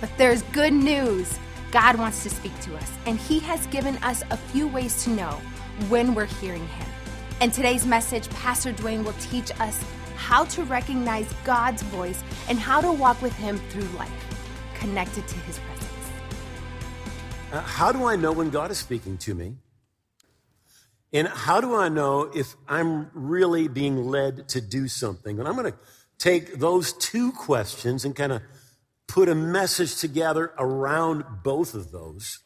But there's good news. God wants to speak to us, and He has given us a few ways to know when we're hearing Him. In today's message, Pastor Duane will teach us how to recognize God's voice and how to walk with Him through life, connected to His presence. Uh, how do I know when God is speaking to me? And how do I know if I'm really being led to do something? And I'm going to take those two questions and kind of put a message together around both of those.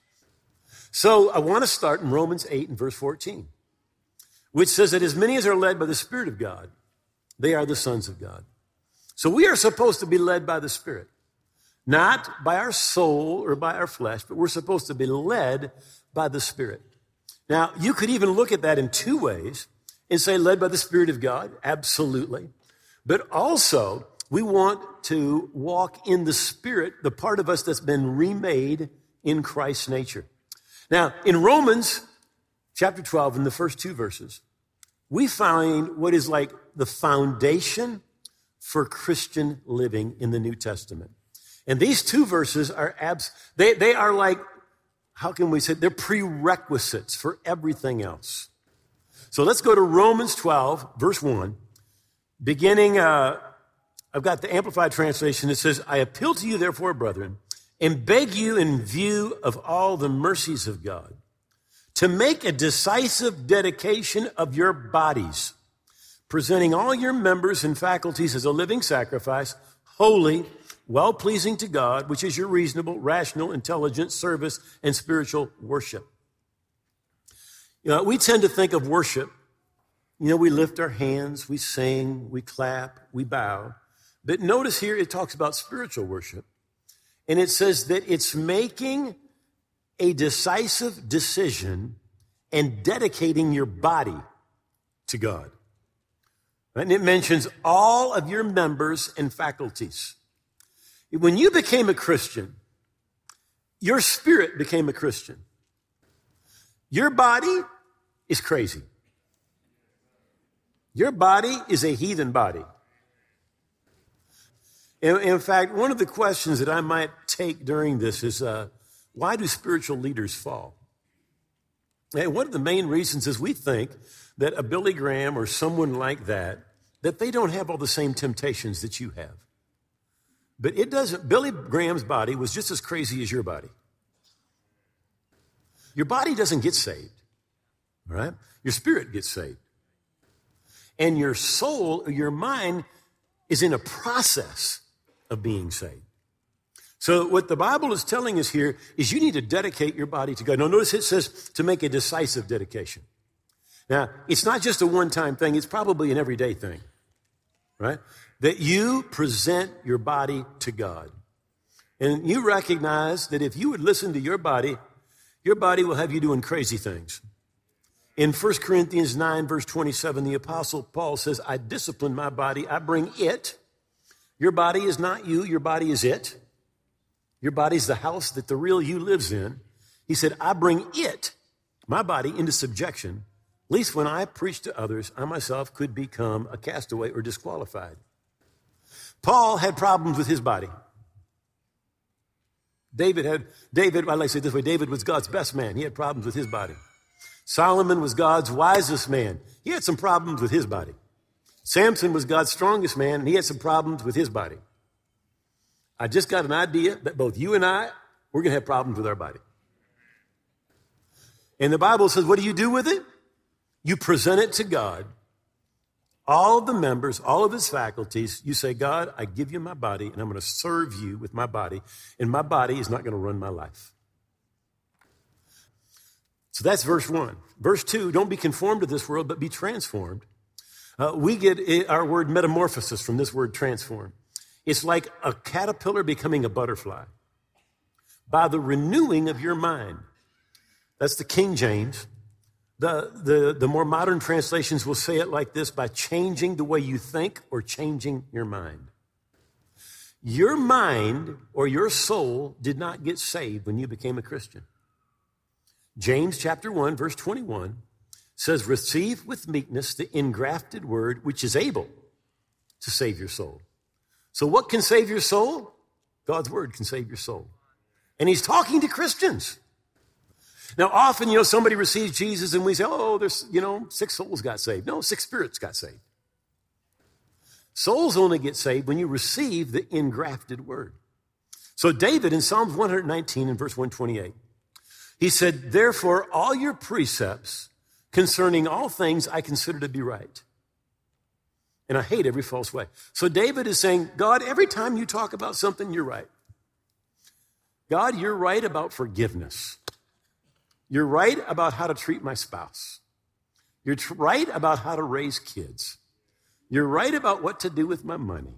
So I want to start in Romans 8 and verse 14, which says that as many as are led by the Spirit of God, they are the sons of God. So we are supposed to be led by the Spirit, not by our soul or by our flesh, but we're supposed to be led by the Spirit. Now, you could even look at that in two ways and say led by the Spirit of God, absolutely. But also, we want to walk in the Spirit, the part of us that's been remade in Christ's nature. Now, in Romans chapter 12, in the first two verses, we find what is like the foundation for Christian living in the New Testament. And these two verses are abs, they, they are like, how can we say, they're prerequisites for everything else. So let's go to Romans 12, verse 1, beginning, uh, I've got the Amplified Translation that says, I appeal to you, therefore, brethren, and beg you in view of all the mercies of God to make a decisive dedication of your bodies, presenting all your members and faculties as a living sacrifice, holy, well pleasing to God, which is your reasonable, rational, intelligent service and spiritual worship. You know, we tend to think of worship. You know, we lift our hands, we sing, we clap, we bow. But notice here it talks about spiritual worship. And it says that it's making a decisive decision and dedicating your body to God. And it mentions all of your members and faculties. When you became a Christian, your spirit became a Christian. Your body is crazy. Your body is a heathen body. In, in fact, one of the questions that I might take during this is uh, why do spiritual leaders fall? And one of the main reasons is we think that a Billy Graham or someone like that, that they don't have all the same temptations that you have. But it doesn't, Billy Graham's body was just as crazy as your body. Your body doesn't get saved, right? Your spirit gets saved. And your soul, your mind, is in a process of being saved. So, what the Bible is telling us here is you need to dedicate your body to God. Now, notice it says to make a decisive dedication. Now, it's not just a one time thing, it's probably an everyday thing, right? That you present your body to God. And you recognize that if you would listen to your body, your body will have you doing crazy things. In 1 Corinthians 9, verse 27, the Apostle Paul says, I discipline my body, I bring it your body is not you, your body is it. Your body is the house that the real you lives in. He said, I bring it, my body, into subjection, least when I preach to others, I myself could become a castaway or disqualified. Paul had problems with his body. David had, David, I like to say this way, David was God's best man. He had problems with his body. Solomon was God's wisest man. He had some problems with his body. Samson was God's strongest man, and he had some problems with his body. I just got an idea that both you and I, we're going to have problems with our body. And the Bible says, what do you do with it? You present it to God. All of the members, all of his faculties, you say, God, I give you my body, and I'm going to serve you with my body, and my body is not going to run my life. So that's verse one. Verse two, don't be conformed to this world, but be transformed uh, we get our word metamorphosis from this word transform. It's like a caterpillar becoming a butterfly by the renewing of your mind. That's the King James. The, the, the more modern translations will say it like this by changing the way you think or changing your mind. Your mind or your soul did not get saved when you became a Christian. James chapter 1, verse 21 says, Receive with meekness the engrafted word which is able to save your soul. So, what can save your soul? God's word can save your soul. And he's talking to Christians. Now, often, you know, somebody receives Jesus and we say, oh, there's, you know, six souls got saved. No, six spirits got saved. Souls only get saved when you receive the engrafted word. So, David in Psalms 119 and verse 128, he said, Therefore, all your precepts concerning all things I consider to be right. And I hate every false way. So, David is saying, God, every time you talk about something, you're right. God, you're right about forgiveness. You're right about how to treat my spouse. You're right about how to raise kids. You're right about what to do with my money.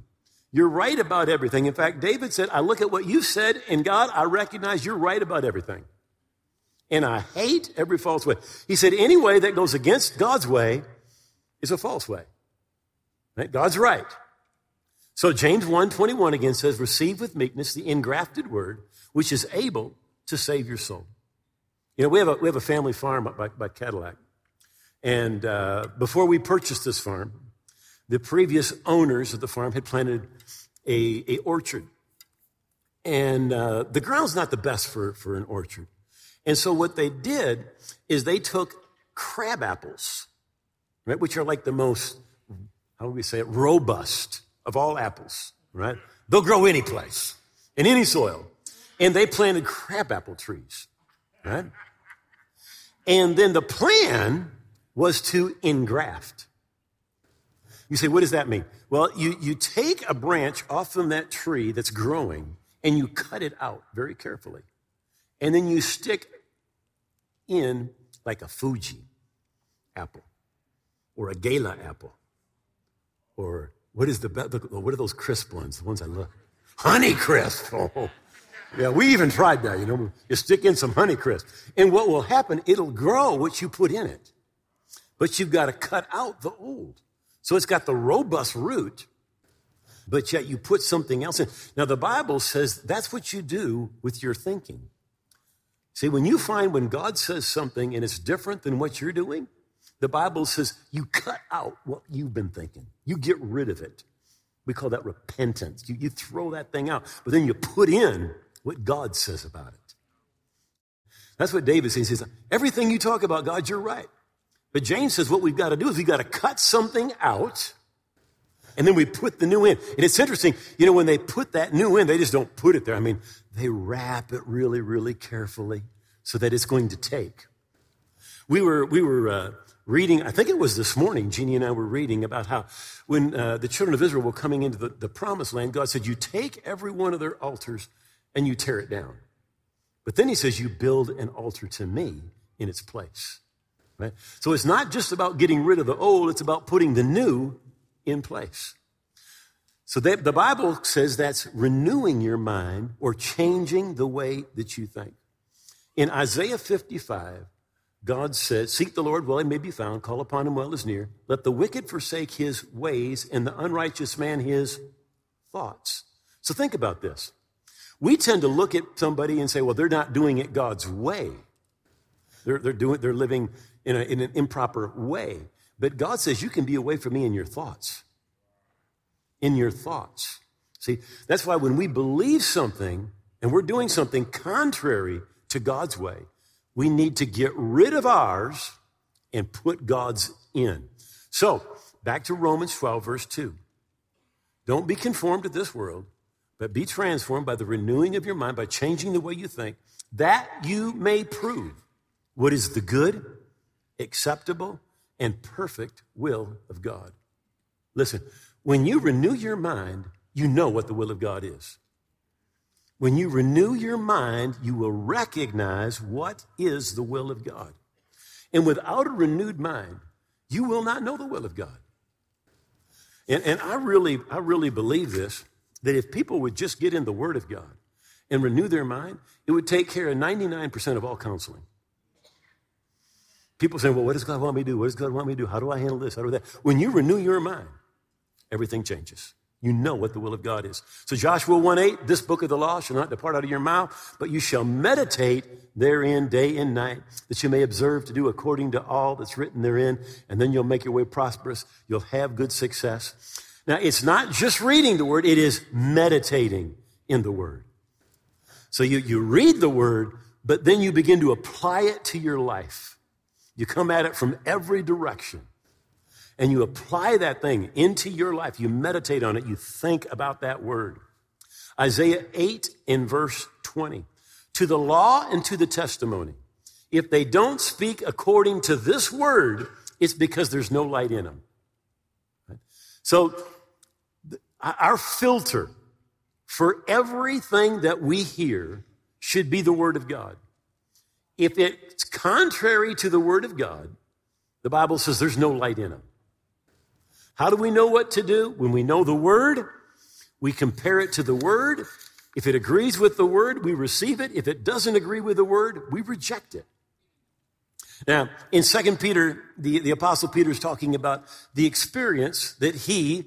You're right about everything. In fact, David said, I look at what you said, and God, I recognize you're right about everything. And I hate every false way. He said, any way that goes against God's way is a false way. Right? God's right. So James 1:21 again says, receive with meekness the engrafted word, which is able to save your soul. You know, we have a, we have a family farm up by, by Cadillac. And uh, before we purchased this farm, the previous owners of the farm had planted a, a orchard. And uh, the ground's not the best for, for an orchard. And so what they did is they took crab apples, right, which are like the most, how do we say it, robust of all apples, right? They'll grow any place, in any soil. And they planted crabapple trees, right? And then the plan was to engraft. You say, what does that mean? Well, you, you take a branch off from that tree that's growing and you cut it out very carefully. And then you stick in like a Fuji apple or a Gala apple or what is the what are those crisp ones? The ones I love. Honey crisp. Oh. Yeah, we even tried that, you know. You stick in some honey crisp. And what will happen, it'll grow what you put in it. But you've got to cut out the old. So it's got the robust root, but yet you put something else in. Now, the Bible says that's what you do with your thinking. See, when you find when God says something and it's different than what you're doing, the Bible says you cut out what you've been thinking. You get rid of it. We call that repentance. You, you throw that thing out, but then you put in what God says about it. That's what David says. He says, everything you talk about, God, you're right. But James says what we've got to do is we've got to cut something out and then we put the new in. And it's interesting, you know, when they put that new in, they just don't put it there. I mean, they wrap it really, really carefully so that it's going to take. We were, we were uh, reading, I think it was this morning, Jeannie and I were reading about how when uh, the children of Israel were coming into the, the promised land, God said, You take every one of their altars and you tear it down. But then he says, You build an altar to me in its place. Right? So it's not just about getting rid of the old, it's about putting the new in place. So they, the Bible says that's renewing your mind or changing the way that you think. In Isaiah 55, God says, Seek the Lord while he may be found, call upon him while he is near. Let the wicked forsake his ways, and the unrighteous man his thoughts. So think about this. We tend to look at somebody and say, well, they're not doing it God's way. They're, they're, doing, they're living in, a, in an improper way. But God says, you can be away from me in your thoughts. In your thoughts. See, that's why when we believe something and we're doing something contrary to God's way, we need to get rid of ours and put God's in. So, back to Romans 12, verse 2. Don't be conformed to this world, but be transformed by the renewing of your mind, by changing the way you think, that you may prove what is the good, acceptable, and perfect will of God. Listen, when you renew your mind, you know what the will of God is. When you renew your mind, you will recognize what is the will of God. And without a renewed mind, you will not know the will of God. And, and I really, I really believe this that if people would just get in the Word of God and renew their mind, it would take care of 99% of all counseling. People say, well, what does God want me to do? What does God want me to do? How do I handle this? How do that? When you renew your mind, everything changes. You know what the will of God is. So Joshua 1 8, this book of the law shall not depart out of your mouth, but you shall meditate therein day and night, that you may observe to do according to all that's written therein, and then you'll make your way prosperous. You'll have good success. Now, it's not just reading the word, it is meditating. in the Word. So you, you read the Word, but then you begin to apply it to your life. You come at it from every direction and you apply that thing into your life. You meditate on it. You think about that word. Isaiah 8 in verse 20. To the law and to the testimony. If they don't speak according to this word, it's because there's no light in them. So our filter for everything that we hear should be the word of God. If it's contrary to the word of God, the Bible says there's no light in them. How do we know what to do? When we know the word, we compare it to the word. If it agrees with the word, we receive it. If it doesn't agree with the word, we reject it. Now, in Second Peter, the, the Apostle Peter is talking about the experience that he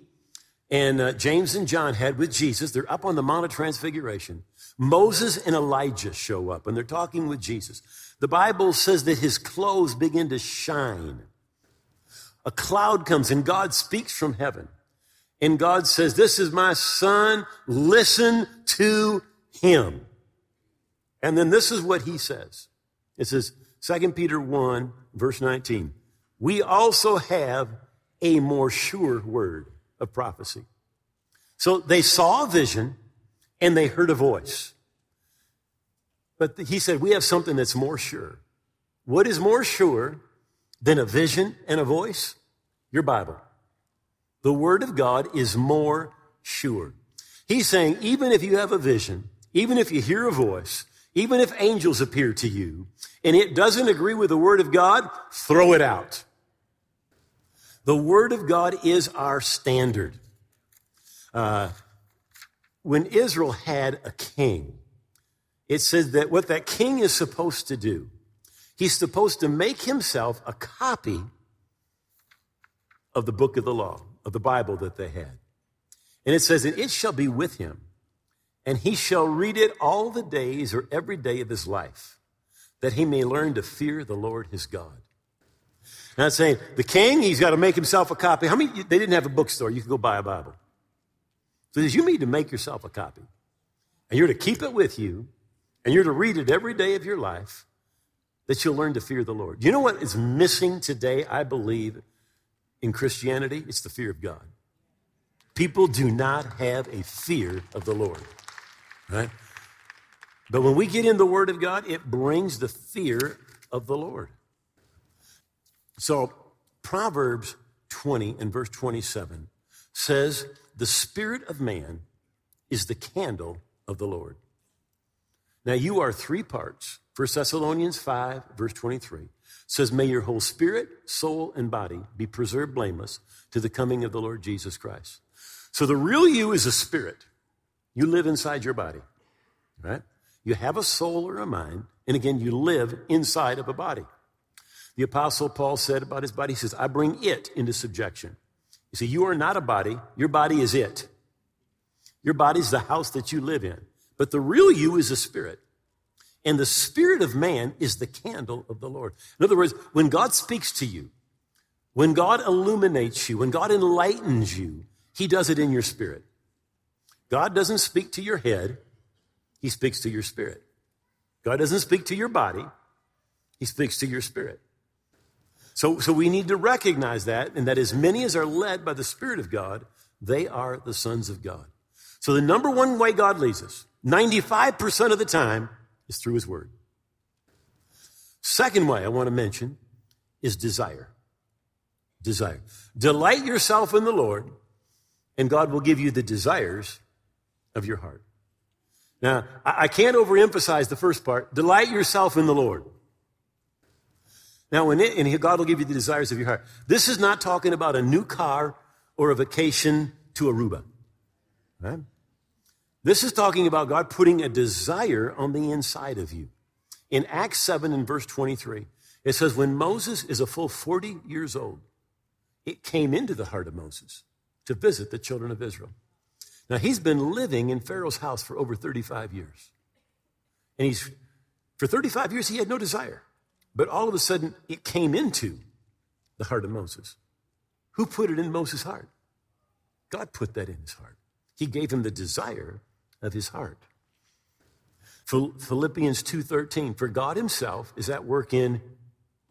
and uh, James and John had with Jesus. They're up on the Mount of Transfiguration. Moses and Elijah show up and they're talking with Jesus. The Bible says that his clothes begin to shine a cloud comes and God speaks from heaven. And God says, This is my son, listen to him. And then this is what he says. It says, 2 Peter 1, verse 19. We also have a more sure word of prophecy. So they saw a vision and they heard a voice. But he said, We have something that's more sure. What is more sure than a vision and a voice? Your Bible. The Word of God is more sure. He's saying, even if you have a vision, even if you hear a voice, even if angels appear to you, and it doesn't agree with the Word of God, throw it out. The Word of God is our standard. Uh, when Israel had a king, it said that what that king is supposed to do He's supposed to make himself a copy of the book of the law, of the Bible that they had. And it says, And it shall be with him, and he shall read it all the days or every day of his life, that he may learn to fear the Lord his God. Not saying the king, he's got to make himself a copy. How many? They didn't have a bookstore. You could go buy a Bible. So you need to make yourself a copy. And you're to keep it with you, and you're to read it every day of your life, that you'll learn to fear the Lord. You know what is missing today, I believe, in Christianity? It's the fear of God. People do not have a fear of the Lord, right? But when we get in the Word of God, it brings the fear of the Lord. So, Proverbs 20 and verse 27 says, The spirit of man is the candle of the Lord. Now, you are three parts 1 Thessalonians 5, verse 23 says, May your whole spirit, soul, and body be preserved blameless to the coming of the Lord Jesus Christ. So the real you is a spirit. You live inside your body, right? You have a soul or a mind, and again, you live inside of a body. The apostle Paul said about his body, he says, I bring it into subjection. You see, you are not a body, your body is it. Your body is the house that you live in. But the real you is a spirit. And the spirit of man is the candle of the Lord. In other words, when God speaks to you, when God illuminates you, when God enlightens you, he does it in your spirit. God doesn't speak to your head, he speaks to your spirit. God doesn't speak to your body, he speaks to your spirit. So, so we need to recognize that, and that as many as are led by the Spirit of God, they are the sons of God. So the number one way God leads us, 95% of the time, is through His Word. Second way I want to mention is desire. Desire. Delight yourself in the Lord, and God will give you the desires of your heart. Now, I can't overemphasize the first part. Delight yourself in the Lord. Now, it, and God will give you the desires of your heart. This is not talking about a new car or a vacation to Aruba. Right? This is talking about God putting a desire on the inside of you. In Acts 7 and verse 23, it says, When Moses is a full 40 years old, it came into the heart of Moses to visit the children of Israel. Now, he's been living in Pharaoh's house for over 35 years. And he's, for 35 years, he had no desire. But all of a sudden, it came into the heart of Moses. Who put it in Moses' heart? God put that in his heart. He gave him the desire of his heart. Philippians 2:13 for God himself is at work in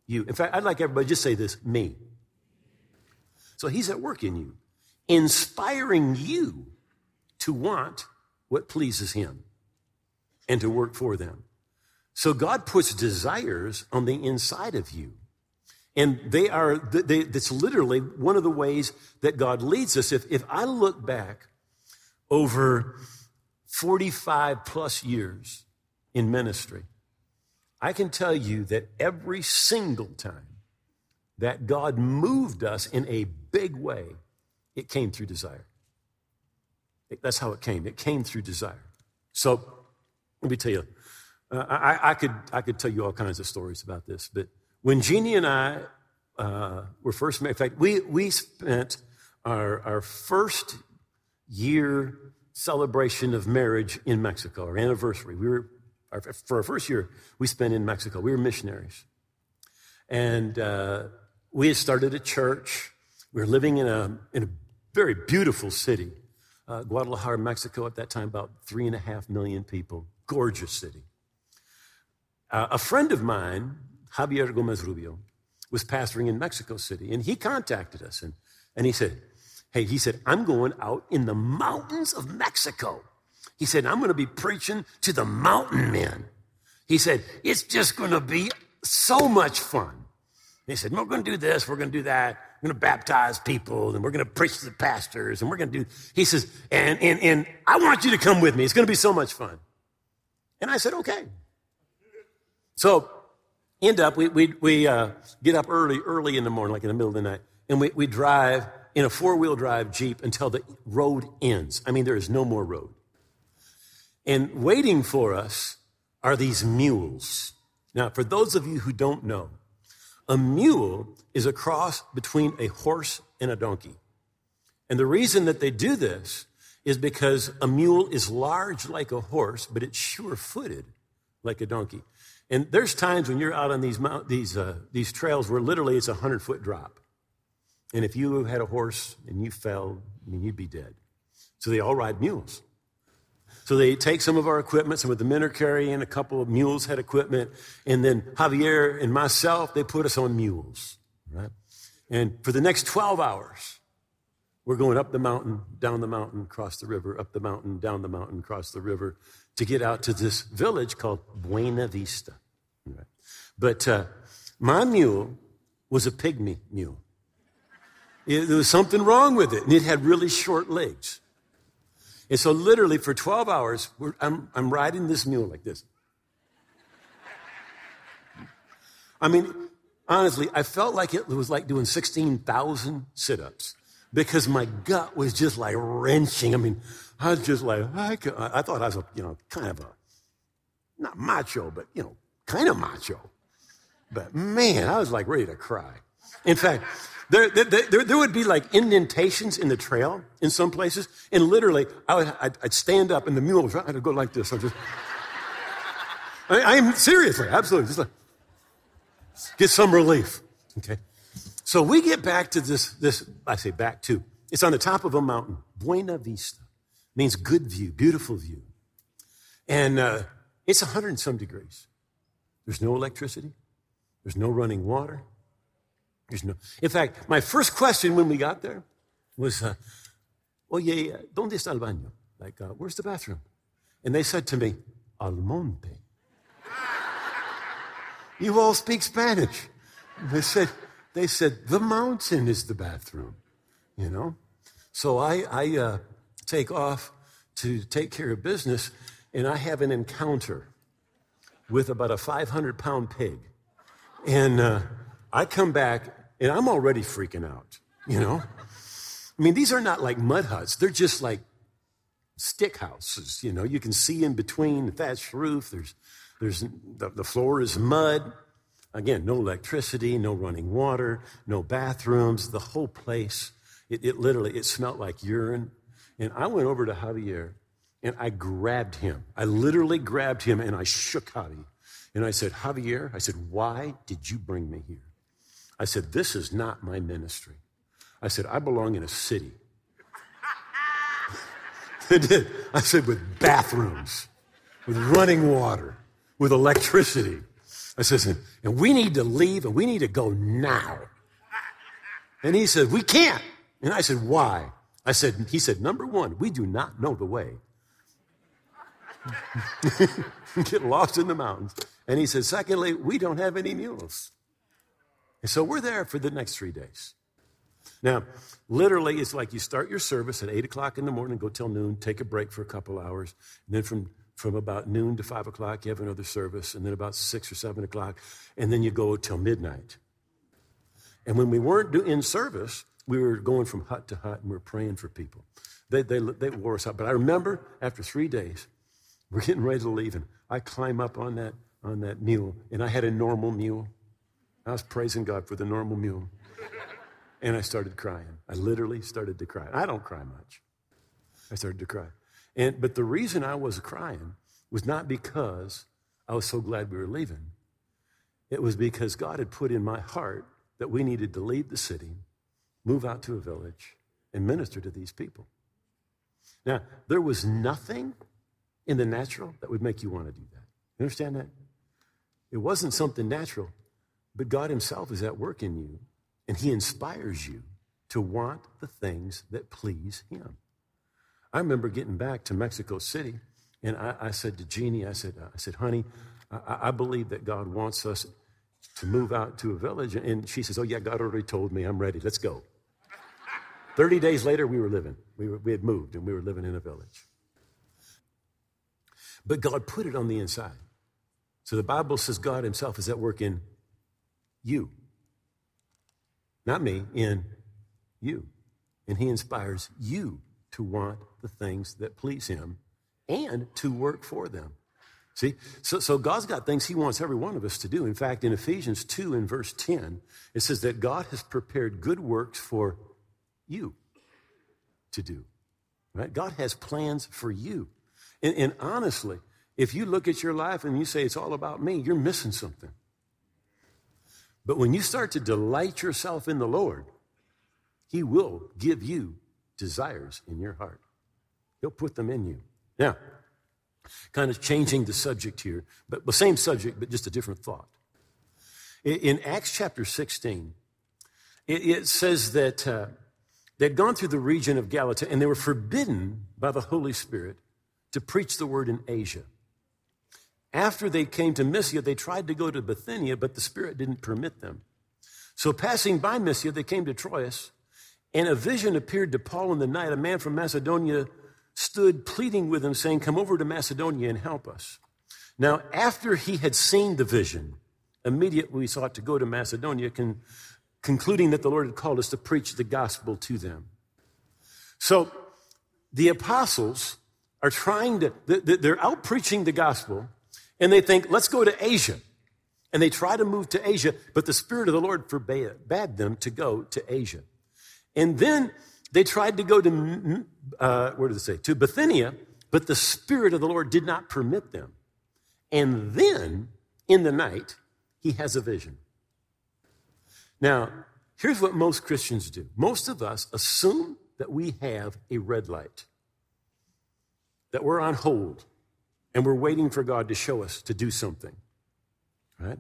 you. In fact, I'd like everybody just say this, me. So he's at work in you, inspiring you to want what pleases him and to work for them. So God puts desires on the inside of you. And they are, they, that's literally one of the ways that God leads us. If, if I look back over 45 plus years in ministry, I can tell you that every single time that God moved us in a big way, it came through desire. That's how it came. It came through desire. So let me tell you, uh, I, I, could, I could tell you all kinds of stories about this, but when Jeannie and I uh, were first married, in fact, we, we spent our, our first year celebration of marriage in Mexico, our anniversary. We were, our, for our first year, we spent in Mexico. We were missionaries. And uh, we had started a church. We were living in a, in a very beautiful city, uh, Guadalajara, Mexico, at that time, about three and a half million people. Gorgeous city. Uh, a friend of mine, Javier Gomez Rubio, was pastoring in Mexico City, and he contacted us and, and he said, Hey, he said, I'm going out in the mountains of Mexico. He said, I'm going to be preaching to the mountain men. He said, It's just going to be so much fun. He said, We're going to do this, we're going to do that. We're going to baptize people, and we're going to preach to the pastors, and we're going to do. He says, and, and, and I want you to come with me. It's going to be so much fun. And I said, Okay. So, end up, we, we, we uh, get up early, early in the morning, like in the middle of the night, and we, we drive in a four wheel drive Jeep until the road ends. I mean, there is no more road. And waiting for us are these mules. Now, for those of you who don't know, a mule is a cross between a horse and a donkey. And the reason that they do this is because a mule is large like a horse, but it's sure footed like a donkey. And there's times when you're out on these, mount, these, uh, these trails where literally it's a 100 foot drop. And if you had a horse and you fell, I mean, you'd be dead. So they all ride mules. So they take some of our equipment, some of the men are carrying, a couple of mules had equipment, and then Javier and myself, they put us on mules, right? And for the next 12 hours, we're going up the mountain, down the mountain, across the river, up the mountain, down the mountain, across the river, to get out to this village called Buena Vista. Right? But uh, my mule was a pygmy mule. It, there was something wrong with it, and it had really short legs. And so, literally, for 12 hours, I'm, I'm riding this mule like this. I mean, honestly, I felt like it was like doing 16,000 sit ups because my gut was just like wrenching. I mean, I was just like, I, I thought I was a, you know, kind of a, not macho, but, you know, kind of macho. But man, I was like ready to cry. In fact, there, there, there, would be like indentations in the trail in some places, and literally, I would, I'd, I'd stand up, and the mule would go like this. I'm just, I, am seriously, absolutely, just like, get some relief. Okay, so we get back to this. This I say back to. It's on the top of a mountain, Buena Vista means good view, beautiful view. And uh, it's 100 and some degrees. There's no electricity, there's no running water. There's no. In fact, my first question when we got there was, uh, Oye, ¿dónde está el baño? Like, uh, where's the bathroom? And they said to me, Al monte. you all speak Spanish. They said, they said, the mountain is the bathroom, you know? So I, I uh, take off to take care of business, and I have an encounter with about a 500 pound pig. And uh, I come back, and I'm already freaking out, you know? I mean, these are not like mud huts, they're just like stick houses, you know? You can see in between the thatched roof, there's, there's the, the floor is mud. Again, no electricity, no running water, no bathrooms, the whole place. It, it literally, it smelled like urine. And I went over to Javier and I grabbed him. I literally grabbed him and I shook Javier. And I said, Javier, I said, why did you bring me here? I said, this is not my ministry. I said, I belong in a city. I did. I said, with bathrooms, with running water, with electricity. I said, and we need to leave and we need to go now. And he said, we can't. And I said, why? I said, he said, number one, we do not know the way. Get lost in the mountains. And he said, secondly, we don't have any mules. And so we're there for the next three days. Now, literally, it's like you start your service at 8 o'clock in the morning, go till noon, take a break for a couple hours, and then from, from about noon to 5 o'clock, you have another service, and then about 6 or 7 o'clock, and then you go till midnight. And when we weren't in service, we were going from hut to hut and we were praying for people. They, they, they wore us out. But I remember after three days, we're getting ready to leave, and I climb up on that, on that mule, and I had a normal mule. I was praising God for the normal mule. And I started crying. I literally started to cry. I don't cry much. I started to cry. And, but the reason I was crying was not because I was so glad we were leaving. It was because God had put in my heart that we needed to leave the city, move out to a village, and minister to these people. Now, there was nothing in the natural that would make you want to do that. You understand that? It wasn't something natural, but God Himself is at work in you and He inspires you to want the things that please Him. I remember getting back to Mexico City, and I, I said to Jeannie, I said, uh, I said, honey, I, I believe that God wants us to move out to a village. And she says, Oh, yeah, God already told me. I'm ready. Let's go. 30 days later, we were living. We, were, we had moved and we were living in a village. But God put it on the inside. So the Bible says God Himself is at work in you not me, in you. And he inspires you to want the things that please him and to work for them. See, so, so God's got things he wants every one of us to do. In fact, in Ephesians 2 in verse 10, it says that God has prepared good works for you to do. Right? God has plans for you. And, and honestly, if you look at your life and you say it's all about me, you're missing something. But when you start to delight yourself in the Lord, He will give you desires in your heart. He'll put them in you. Now, kind of changing the subject here, but the same subject, but just a different thought. In Acts chapter 16, it says that uh, they'd gone through the region of Galatia and they were forbidden by the Holy Spirit to preach the word in Asia. After they came to Mysia, they tried to go to Bithynia, but the Spirit didn't permit them. So, passing by Mysia, they came to Troas, and a vision appeared to Paul in the night. A man from Macedonia stood pleading with him, saying, Come over to Macedonia and help us. Now, after he had seen the vision, immediately we sought to go to Macedonia, con- concluding that the Lord had called us to preach the gospel to them. So, the apostles are trying to, they're out preaching the gospel and they think, let's go to Asia. And they try to move to Asia, but the Spirit of the Lord forbade them to go to Asia. And then they tried to go to, uh, where did it say? To Bithynia, but the Spirit of the Lord did not permit them. And then in the night, he has a vision. Now, here's what most Christians do most of us assume that we have a red light, that we're on hold, and we're waiting for God to show us to do something, right?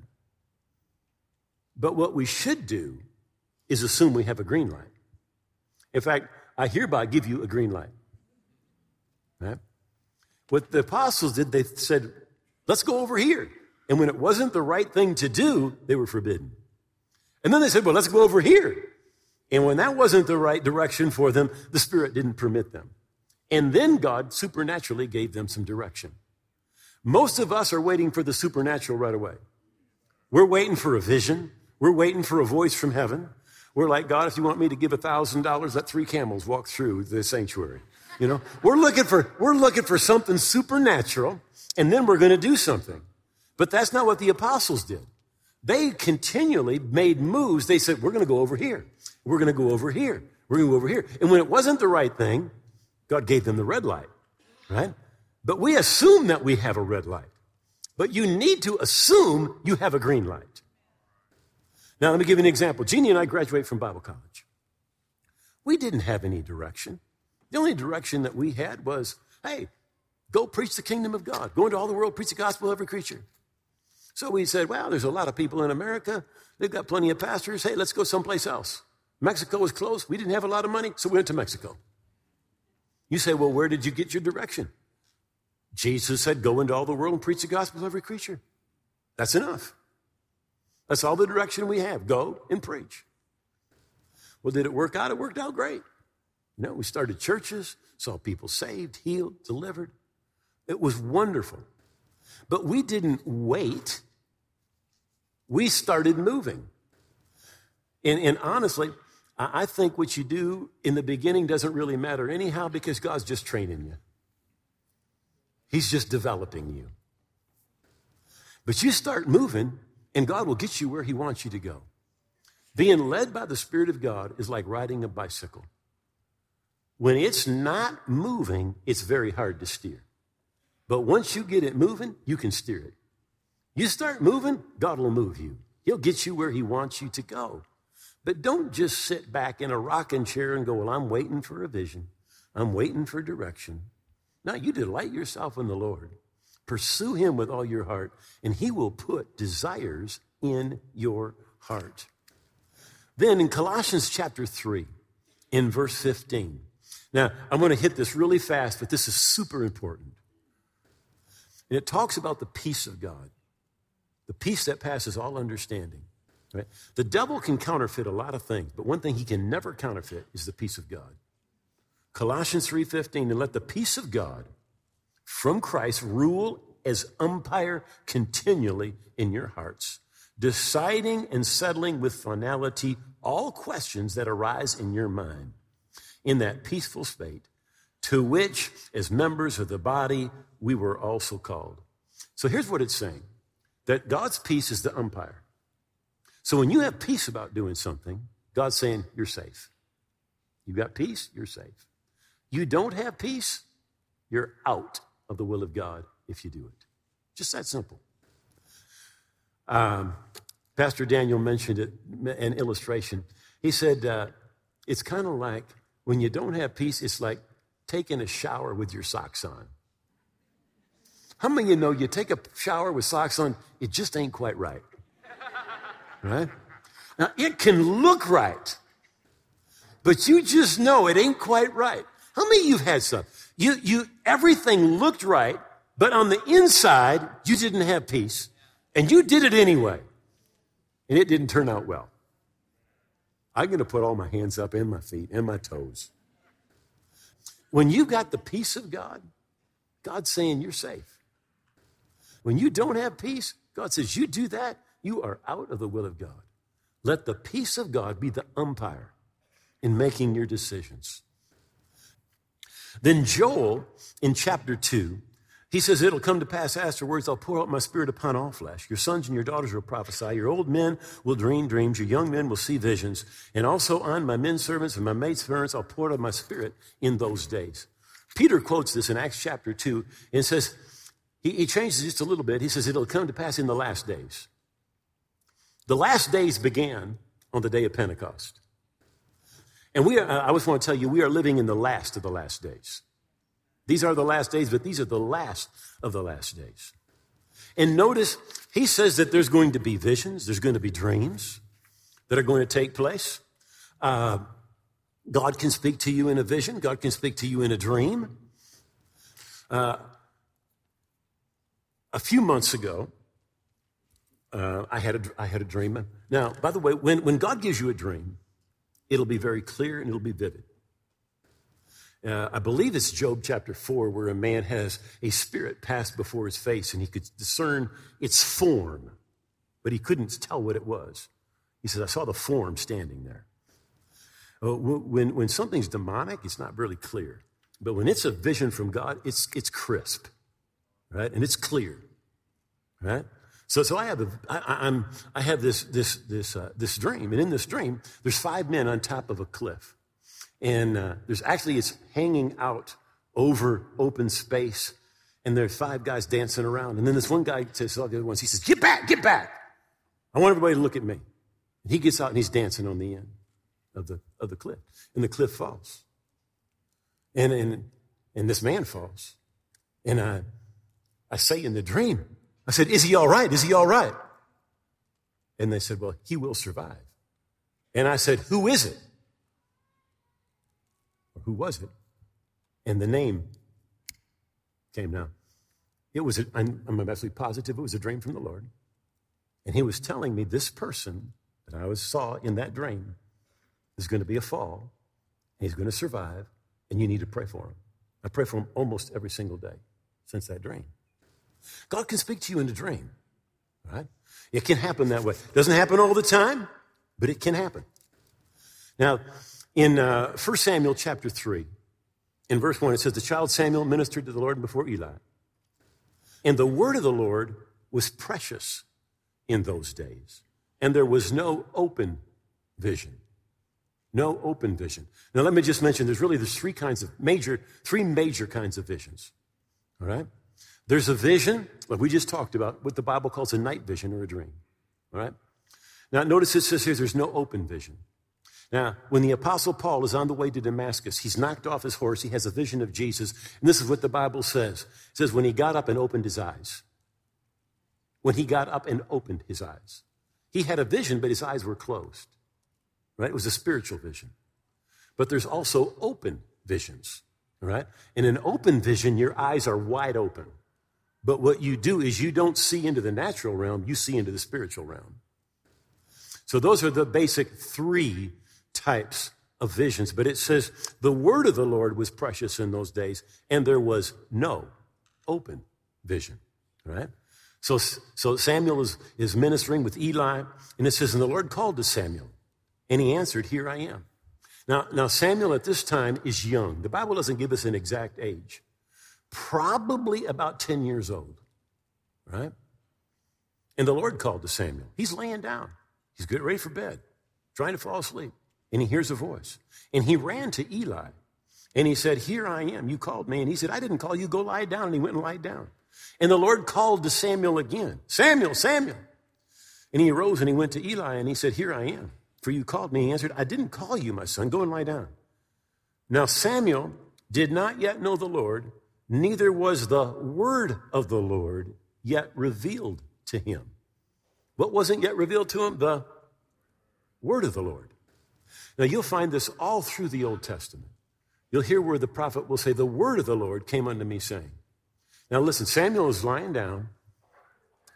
But what we should do is assume we have a green light. In fact, I hereby give you a green light. Right? What the apostles did, they said, let's go over here. And when it wasn't the right thing to do, they were forbidden. And then they said, well, let's go over here. And when that wasn't the right direction for them, the Spirit didn't permit them. And then God supernaturally gave them some direction. Most of us are waiting for the supernatural right away. We're waiting for a vision. We're waiting for a voice from heaven. We're like, God, if you want me to give a $1,000, let three camels walk through the sanctuary. You know, we're looking for, we're looking for something supernatural and then we're going to do something. But that's not what the apostles did. They continually made moves. They said, we're going to go over here. We're going to go over here. We're going to go over here. And when it wasn't the right thing, God gave them the red light, right? But we assume that we have a red light. But you need to assume you have a green light. Now, let me give you an example. Jeannie and I graduate from Bible college. We didn't have any direction. The only direction that we had was, hey, go preach the kingdom of God. Go into all the world, preach the gospel to every creature. So we said, well, there's a lot of people in America. They've got plenty of pastors. Hey, let's go someplace else. Mexico was close. We didn't have a lot of money, so we went to Mexico. You say, well, where did you get your direction? Jesus said, go into all the world and preach the gospel to every creature. That's enough. That's all the direction we have. Go and preach. Well, did it work out? It worked out great. You know, we started churches, saw people saved, healed, delivered. It was wonderful. But we didn't wait. We started moving. And, and honestly, I think what you do in the beginning doesn't really matter anyhow because God's just training you. He's just developing you. But you start moving, and God will get you where He wants you to go. Being led by the Spirit of God is like riding a bicycle. When it's not moving, it's very hard to steer. But once you get it moving, you can steer it. You start moving, God will move you. He'll get you where He wants you to go. But don't just sit back in a rocking chair and go, Well, I'm waiting for a vision. I'm waiting for direction. Now, you delight yourself in the Lord. Pursue Him with all your heart, and He will put desires in your heart. Then in Colossians chapter 3, in verse 15, now I'm going to hit this really fast, but this is super important. And it talks about the peace of God, the peace that passes all understanding. Right? The devil can counterfeit a lot of things, but one thing he can never counterfeit is the peace of God. Colossians 3:15 and let the peace of God from Christ rule as umpire continually in your hearts, deciding and settling with finality all questions that arise in your mind. In that peaceful state, to which, as members of the body, we were also called. So here's what it's saying that God's peace is the umpire. So when you have peace about doing something, God's saying, You're safe. You've got peace, you're safe. You don't have peace, you're out of the will of God if you do it. Just that simple. Um, Pastor Daniel mentioned it, an illustration. He said, uh, It's kind of like when you don't have peace, it's like taking a shower with your socks on. How many of you know you take a shower with socks on, it just ain't quite right? Right? Now, it can look right, but you just know it ain't quite right. How many of you have had some? You, you, everything looked right, but on the inside, you didn't have peace, and you did it anyway, and it didn't turn out well. I'm going to put all my hands up and my feet and my toes. When you've got the peace of God, God's saying you're safe. When you don't have peace, God says you do that, you are out of the will of God. Let the peace of God be the umpire in making your decisions. Then Joel in chapter 2, he says, It'll come to pass afterwards, I'll pour out my spirit upon all flesh. Your sons and your daughters will prophesy. Your old men will dream dreams. Your young men will see visions. And also on my men servants and my maid servants, I'll pour out my spirit in those days. Peter quotes this in Acts chapter 2 and says, he, he changes just a little bit. He says, It'll come to pass in the last days. The last days began on the day of Pentecost. And we are, I just want to tell you, we are living in the last of the last days. These are the last days, but these are the last of the last days. And notice, he says that there's going to be visions, there's going to be dreams that are going to take place. Uh, God can speak to you in a vision, God can speak to you in a dream. Uh, a few months ago, uh, I, had a, I had a dream. Now, by the way, when, when God gives you a dream, it'll be very clear and it'll be vivid. Uh, I believe it's Job chapter 4, where a man has a spirit pass before his face and he could discern its form, but he couldn't tell what it was. He says, I saw the form standing there. Uh, when, when something's demonic, it's not really clear. But when it's a vision from God, it's, it's crisp, right? And it's clear, right? So, so I have, a, I, I'm, I have this, this, this, uh, this dream. And in this dream, there's five men on top of a cliff. And uh, there's actually, it's hanging out over open space. And there's five guys dancing around. And then this one guy says to all the other ones, he says, Get back, get back. I want everybody to look at me. And he gets out and he's dancing on the end of the, of the cliff. And the cliff falls. And, and, and this man falls. And I, I say in the dream, I said, Is he all right? Is he all right? And they said, Well, he will survive. And I said, Who is it? Or who was it? And the name came now. It was, a, I'm, I'm absolutely positive it was a dream from the Lord. And he was telling me this person that I was, saw in that dream is going to be a fall. He's going to survive, and you need to pray for him. I pray for him almost every single day since that dream. God can speak to you in a dream, right? It can happen that way. Doesn't happen all the time, but it can happen. Now, in uh, 1 Samuel chapter 3, in verse 1, it says, The child Samuel ministered to the Lord before Eli. And the word of the Lord was precious in those days. And there was no open vision. No open vision. Now, let me just mention there's really there's three kinds of major, three major kinds of visions. All right? There's a vision, like we just talked about, what the Bible calls a night vision or a dream. All right? Now, notice it says here there's no open vision. Now, when the Apostle Paul is on the way to Damascus, he's knocked off his horse, he has a vision of Jesus, and this is what the Bible says. It says, when he got up and opened his eyes. When he got up and opened his eyes. He had a vision, but his eyes were closed. Right? It was a spiritual vision. But there's also open visions. Right? In an open vision, your eyes are wide open. But what you do is you don't see into the natural realm, you see into the spiritual realm. So those are the basic three types of visions. But it says the word of the Lord was precious in those days, and there was no open vision. Right? So, so Samuel is, is ministering with Eli, and it says, And the Lord called to Samuel, and he answered, Here I am. Now, now, Samuel at this time is young. The Bible doesn't give us an exact age. Probably about 10 years old, right? And the Lord called to Samuel. He's laying down. He's getting ready for bed, trying to fall asleep. And he hears a voice. And he ran to Eli. And he said, Here I am. You called me. And he said, I didn't call you. Go lie down. And he went and lied down. And the Lord called to Samuel again Samuel, Samuel. And he arose and he went to Eli and he said, Here I am. For you called me. He answered, I didn't call you, my son. Go and lie down. Now Samuel did not yet know the Lord, neither was the word of the Lord yet revealed to him. What wasn't yet revealed to him? The word of the Lord. Now you'll find this all through the Old Testament. You'll hear where the prophet will say, The word of the Lord came unto me, saying. Now listen, Samuel is lying down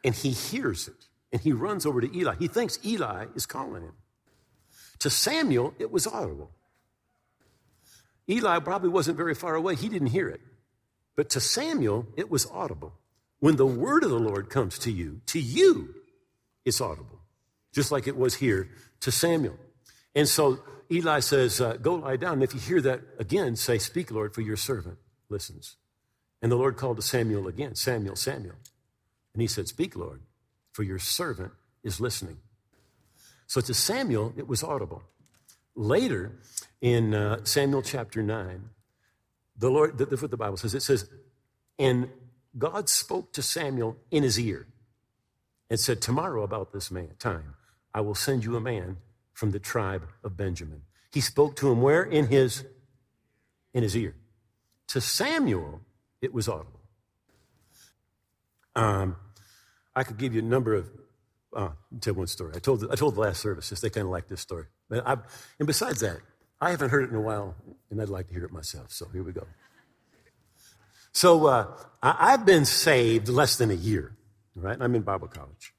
and he hears it and he runs over to Eli. He thinks Eli is calling him. To Samuel, it was audible. Eli probably wasn't very far away, he didn't hear it. But to Samuel, it was audible. When the word of the Lord comes to you, to you, it's audible, just like it was here to Samuel. And so Eli says, uh, Go lie down. And if you hear that again, say, Speak, Lord, for your servant listens. And the Lord called to Samuel again Samuel, Samuel. And he said, Speak, Lord, for your servant is listening. So to Samuel, it was audible. Later, in uh, Samuel chapter 9, the Lord, that's what the Bible says. It says, And God spoke to Samuel in his ear and said, Tomorrow about this man, time, I will send you a man from the tribe of Benjamin. He spoke to him where? In his, in his ear. To Samuel, it was audible. Um, I could give you a number of. Uh, tell one story. I told I told the last service services. They kind of like this story. I, and besides that, I haven't heard it in a while, and I'd like to hear it myself. So here we go. So uh, I, have been saved less than a year. Right? I'm in Bible college,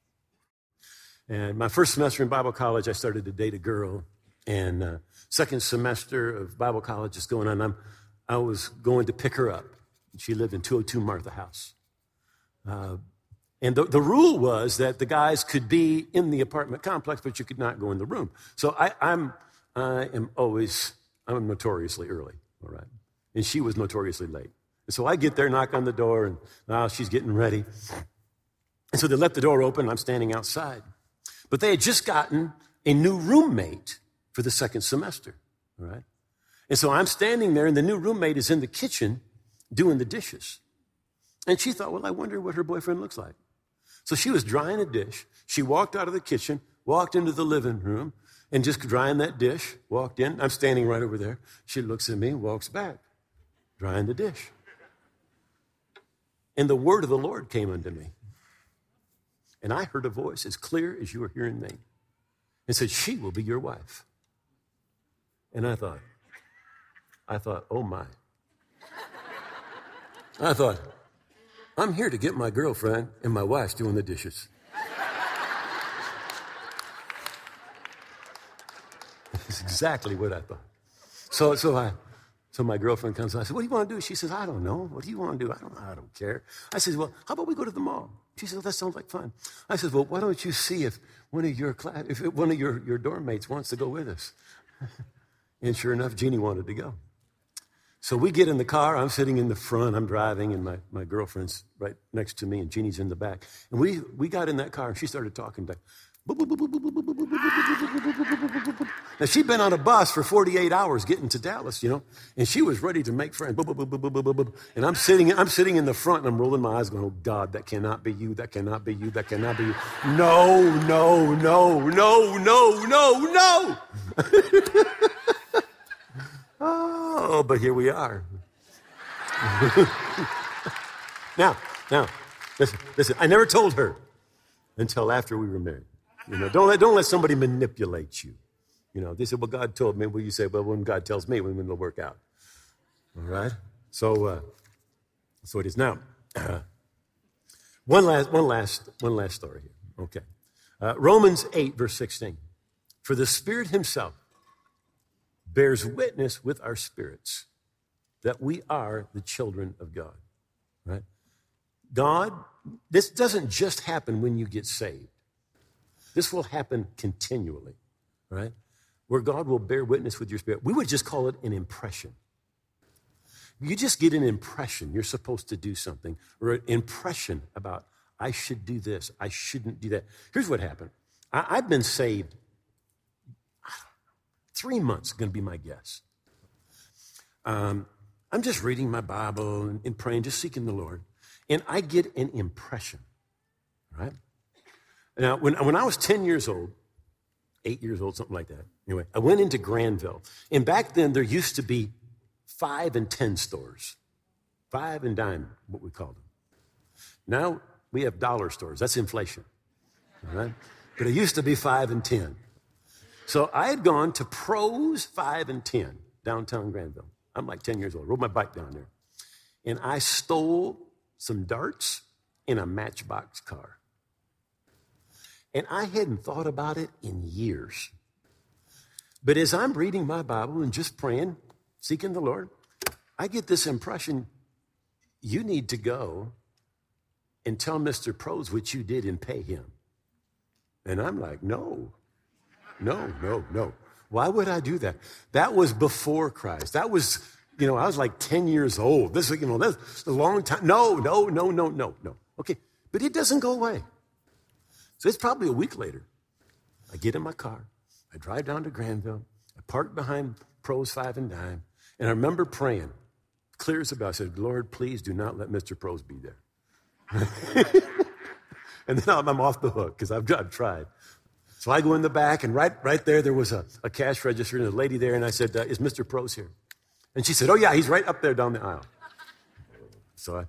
and my first semester in Bible college, I started to date a girl, and uh, second semester of Bible college is going on. I'm I was going to pick her up. She lived in 202 Martha House. And the, the rule was that the guys could be in the apartment complex, but you could not go in the room. So I, I'm, I am always, I'm notoriously early, all right? And she was notoriously late. And so I get there, knock on the door, and now oh, she's getting ready. And so they let the door open, I'm standing outside. But they had just gotten a new roommate for the second semester, all right? And so I'm standing there, and the new roommate is in the kitchen doing the dishes. And she thought, well, I wonder what her boyfriend looks like. So she was drying a dish. She walked out of the kitchen, walked into the living room, and just drying that dish, walked in. I'm standing right over there. She looks at me, and walks back. drying the dish. And the word of the Lord came unto me. And I heard a voice as clear as you are hearing me and said, She will be your wife. And I thought, I thought, oh my. I thought, I'm here to get my girlfriend, and my wife's doing the dishes. That's exactly what I thought. So, so I, so my girlfriend comes and I said, What do you want to do? She says, I don't know. What do you want to do? I don't. I don't care. I said, Well, how about we go to the mall? She says, well, That sounds like fun. I said, Well, why don't you see if one of your class, if one of your, your dorm mates wants to go with us? and sure enough, Jeannie wanted to go. So we get in the car. I'm sitting in the front. I'm driving, and my, my girlfriend's right next to me, and Jeannie's in the back. And we, we got in that car, and she started talking to now, she'd been on a bus for 48 hours getting to Dallas, you know, and she was ready to make friends. And I'm sitting, I'm sitting in the front and I'm rolling my eyes going, oh, God, that cannot be you. That cannot be you. That cannot be you. No, no, no, no, no, no, no. Oh, but here we are. now, now, listen, listen, I never told her until after we were married. You know, don't let, don't let somebody manipulate you. You know, they said, well, God told me. Well, you say, well, when God tells me, when, it'll work out. All right? So, uh, so it is now. One last, one last, one last story here. Okay. Uh, Romans 8, verse 16. For the Spirit Himself bears witness with our spirits that we are the children of God. Right? God, this doesn't just happen when you get saved. This will happen continually, right? Where God will bear witness with your spirit. We would just call it an impression. You just get an impression you're supposed to do something, or an impression about, I should do this, I shouldn't do that. Here's what happened I, have been saved three months, going to be my guess. Um, I'm just reading my Bible and, and praying, just seeking the Lord, and I get an impression, right? Now, when, when I was 10 years old, eight years old, something like that, anyway, I went into Granville. And back then, there used to be five and 10 stores, five and dime, what we called them. Now we have dollar stores. That's inflation. All right? But it used to be five and 10. So I had gone to Pros 5 and 10 downtown Granville. I'm like 10 years old. Rode my bike down there. And I stole some darts in a matchbox car. And I hadn't thought about it in years. But as I'm reading my Bible and just praying, seeking the Lord, I get this impression you need to go and tell Mr. Pros what you did and pay him. And I'm like, no, no, no, no. Why would I do that? That was before Christ. That was, you know, I was like 10 years old. This, is, you know, that's a long time. No, no, no, no, no, no. Okay. But it doesn't go away. So it's probably a week later. I get in my car. I drive down to Granville. I park behind Pros 5 and Dime. And I remember praying, clear as a bell. I said, Lord, please do not let Mr. Pros be there. and then I'm off the hook because I've, I've, tried. So I go in the back, and right, right there, there was a, a cash register and a lady there. And I said, uh, Is Mr. Pros here? And she said, Oh, yeah, he's right up there down the aisle. So I,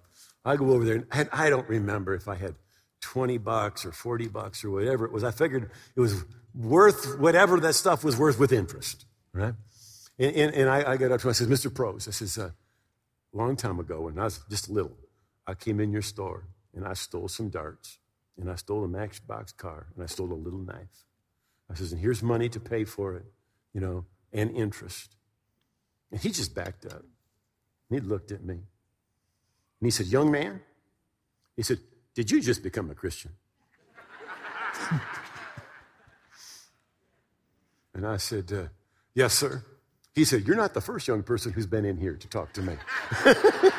I go over there, and I don't remember if I had 20 bucks or 40 bucks or whatever it was. I figured it was worth whatever that stuff was worth with interest, right? And, and, and I, I, got up to him, I said, Mr. Pros, I says, a uh, long time ago when I was just little, I came in your store and I stole some darts and I stole a Matchbox car and I stole a little knife. I says, and here's money to pay for it, you know, and interest. And he just backed up. And he looked at me. And he said, Young man, he said, did you just become a Christian? and I said, uh, Yes, sir. He said, You're not the first young person who's been in here to talk to me.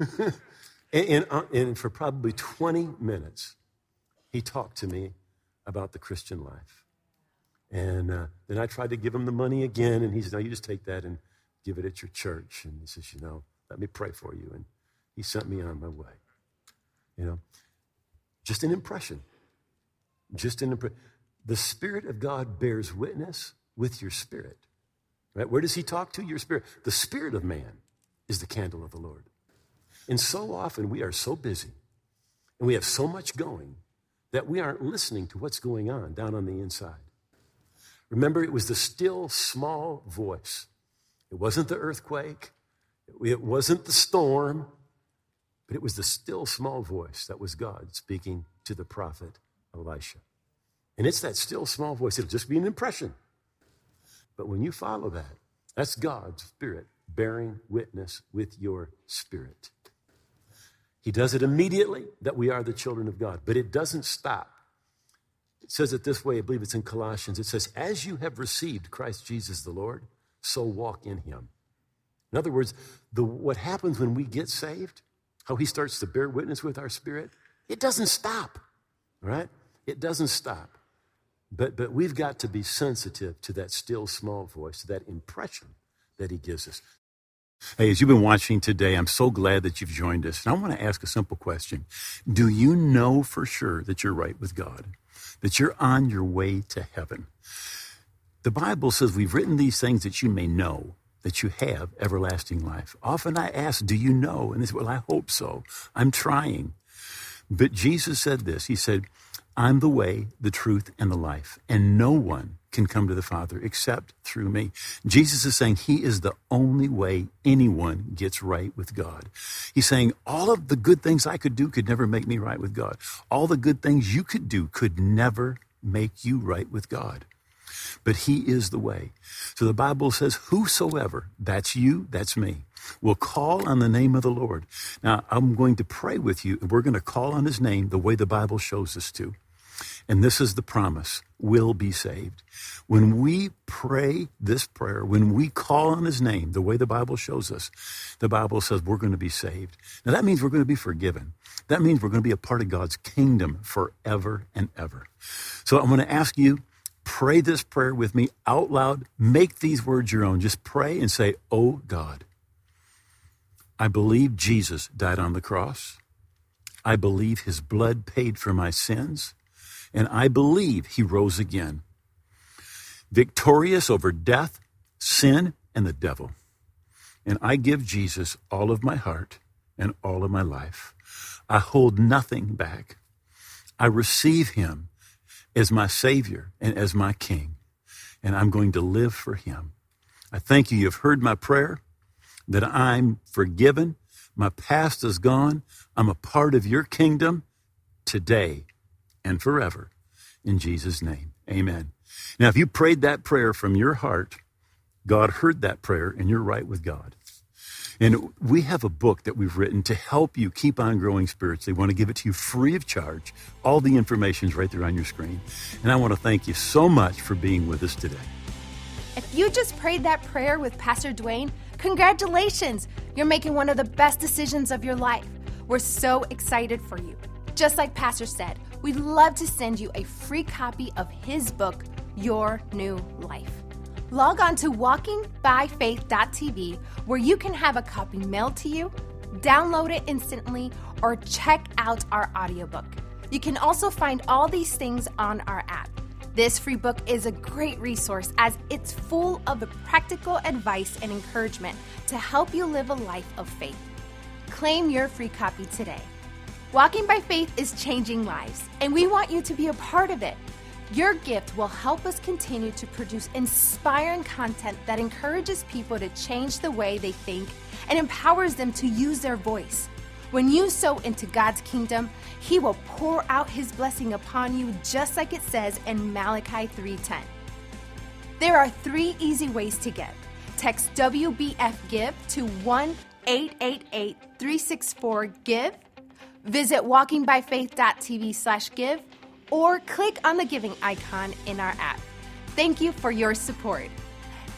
and, and, and, for probably 20 minutes, he talked to me about the Christian life. And uh, then I tried to give him the money again, and he said, No, you just take that and give it at your church. And he says, You know, let me pray for you. And he sent me on my way. You know, just an impression. Just an impression. The Spirit of God bears witness with your spirit Right? Where does he talk to? Your spirit. The spirit of man is the candle of the Lord. And so often we are so busy and we have so much going that we aren't listening to what's going on down on the inside. Remember, it was the still small voice. It wasn't the earthquake, it wasn't the storm, but it was the still small voice that was God speaking to the prophet Elisha. And it's that still small voice. It'll just be an impression. But when you follow that, that's God's Spirit bearing witness with your spirit. He does it immediately that we are the children of God, but it doesn't stop. It says it this way, I believe it's in Colossians. It says, As you have received Christ Jesus the Lord, so walk in him. In other words, the, what happens when we get saved, how he starts to bear witness with our spirit, it doesn't stop, right? It doesn't stop. But, but we've got to be sensitive to that still small voice, to that impression that he gives us. Hey, as you've been watching today, I'm so glad that you've joined us. And I want to ask a simple question Do you know for sure that you're right with God? That you're on your way to heaven? The Bible says we've written these things that you may know that you have everlasting life. Often I ask, Do you know? And they say, Well, I hope so. I'm trying. But Jesus said this He said, I'm the way, the truth, and the life, and no one can come to the Father except through me. Jesus is saying He is the only way anyone gets right with God. He's saying all of the good things I could do could never make me right with God. All the good things you could do could never make you right with God. But He is the way. So the Bible says, Whosoever, that's you, that's me, will call on the name of the Lord. Now, I'm going to pray with you, and we're going to call on His name the way the Bible shows us to. And this is the promise will be saved. When we pray this prayer, when we call on his name, the way the Bible shows us, the Bible says we're going to be saved. Now that means we're going to be forgiven. That means we're going to be a part of God's kingdom forever and ever. So I'm going to ask you, pray this prayer with me out loud. Make these words your own. Just pray and say, Oh God, I believe Jesus died on the cross. I believe his blood paid for my sins and I believe he rose again, victorious over death, sin, and the devil. And I give Jesus all of my heart and all of my life. I hold nothing back. I receive him as my Savior and as my King, and I'm going to live for him. I thank you. You've heard my prayer that I'm forgiven. My past is gone. I'm a part of your kingdom today and forever. In Jesus' name, amen. Now, if you prayed that prayer from your heart, God heard that prayer and you're right with God. And we have a book that we've written to help you keep on growing spiritually. We want to give it to you free of charge. All the information is right there on your screen. And I want to thank you so much for being with us today. If you just prayed that prayer with Pastor Duane, congratulations! You're making one of the best decisions of your life. We're so excited for you. Just like Pastor said, we'd love to send you a free copy of his book, Your New Life. Log on to walkingbyfaith.tv where you can have a copy mailed to you, download it instantly, or check out our audiobook. You can also find all these things on our app. This free book is a great resource as it's full of practical advice and encouragement to help you live a life of faith. Claim your free copy today. Walking by Faith is changing lives, and we want you to be a part of it. Your gift will help us continue to produce inspiring content that encourages people to change the way they think and empowers them to use their voice. When you sow into God's kingdom, He will pour out His blessing upon you, just like it says in Malachi 3:10. There are three easy ways to give. Text WBF Give to 1 888 364 Give Visit walkingbyfaith.tv slash give or click on the giving icon in our app. Thank you for your support.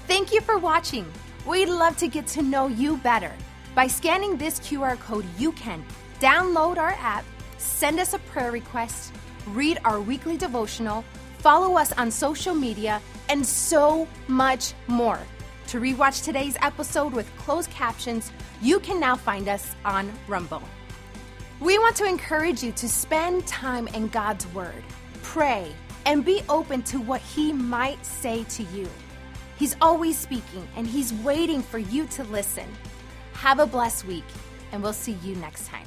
Thank you for watching. We'd love to get to know you better. By scanning this QR code, you can download our app, send us a prayer request, read our weekly devotional, follow us on social media, and so much more. To rewatch today's episode with closed captions, you can now find us on Rumble. We want to encourage you to spend time in God's Word, pray, and be open to what He might say to you. He's always speaking, and He's waiting for you to listen. Have a blessed week, and we'll see you next time.